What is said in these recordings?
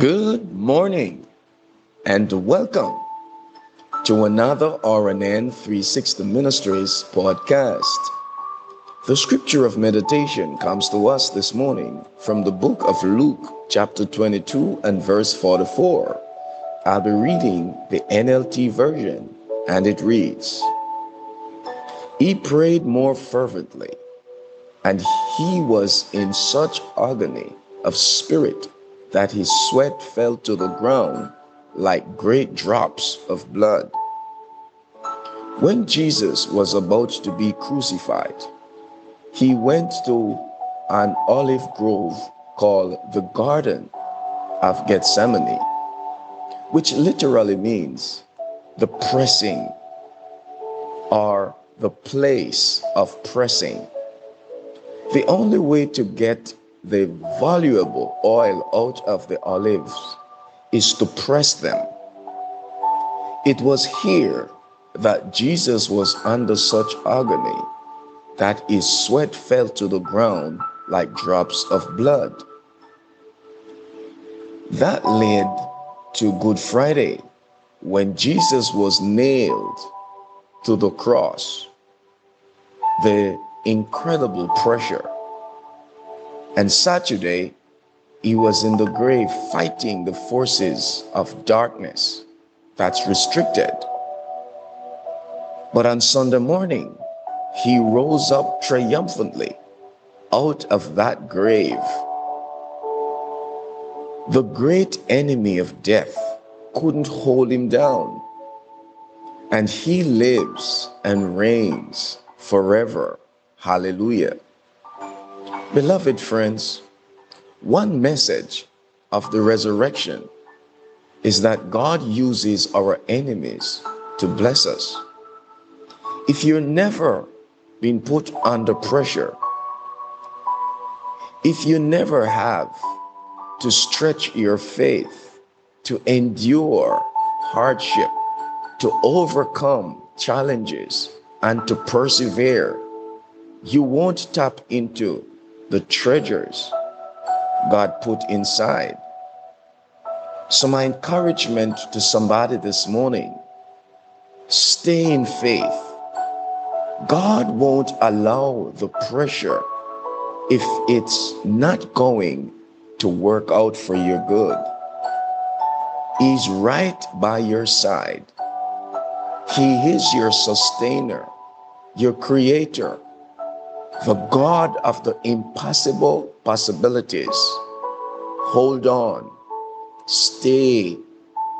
Good morning and welcome to another RNN 360 Ministries podcast. The scripture of meditation comes to us this morning from the book of Luke, chapter 22 and verse 44. I'll be reading the NLT version and it reads He prayed more fervently, and he was in such agony of spirit that his sweat fell to the ground like great drops of blood. When Jesus was about to be crucified, he went to an olive grove called the Garden of Gethsemane, which literally means the pressing or the place of pressing. The only way to get the valuable oil out of the olives is to press them. It was here that Jesus was under such agony that his sweat fell to the ground like drops of blood. That led to Good Friday when Jesus was nailed to the cross. The incredible pressure and Saturday, he was in the grave fighting the forces of darkness that's restricted. But on Sunday morning, he rose up triumphantly out of that grave. The great enemy of death couldn't hold him down. And he lives and reigns forever. Hallelujah. Beloved friends, one message of the resurrection is that God uses our enemies to bless us. If you've never been put under pressure, if you never have to stretch your faith, to endure hardship, to overcome challenges, and to persevere, you won't tap into the treasures God put inside. So, my encouragement to somebody this morning stay in faith. God won't allow the pressure if it's not going to work out for your good. He's right by your side. He is your sustainer, your creator, the God of the impossible possibilities. Hold on. Stay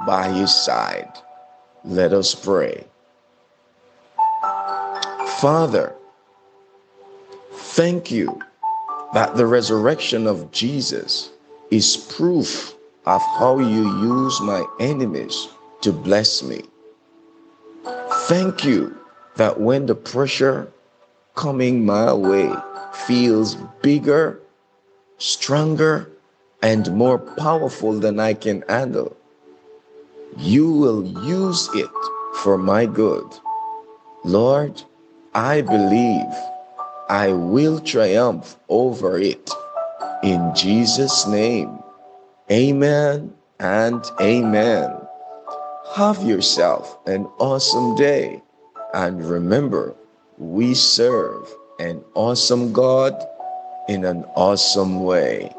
by his side. Let us pray. Father, thank you that the resurrection of Jesus is proof of how you use my enemies to bless me. Thank you that when the pressure coming my way feels bigger, stronger, and more powerful than I can handle, you will use it for my good. Lord, I believe I will triumph over it. In Jesus' name, amen and amen. Have yourself an awesome day and remember we serve an awesome God in an awesome way.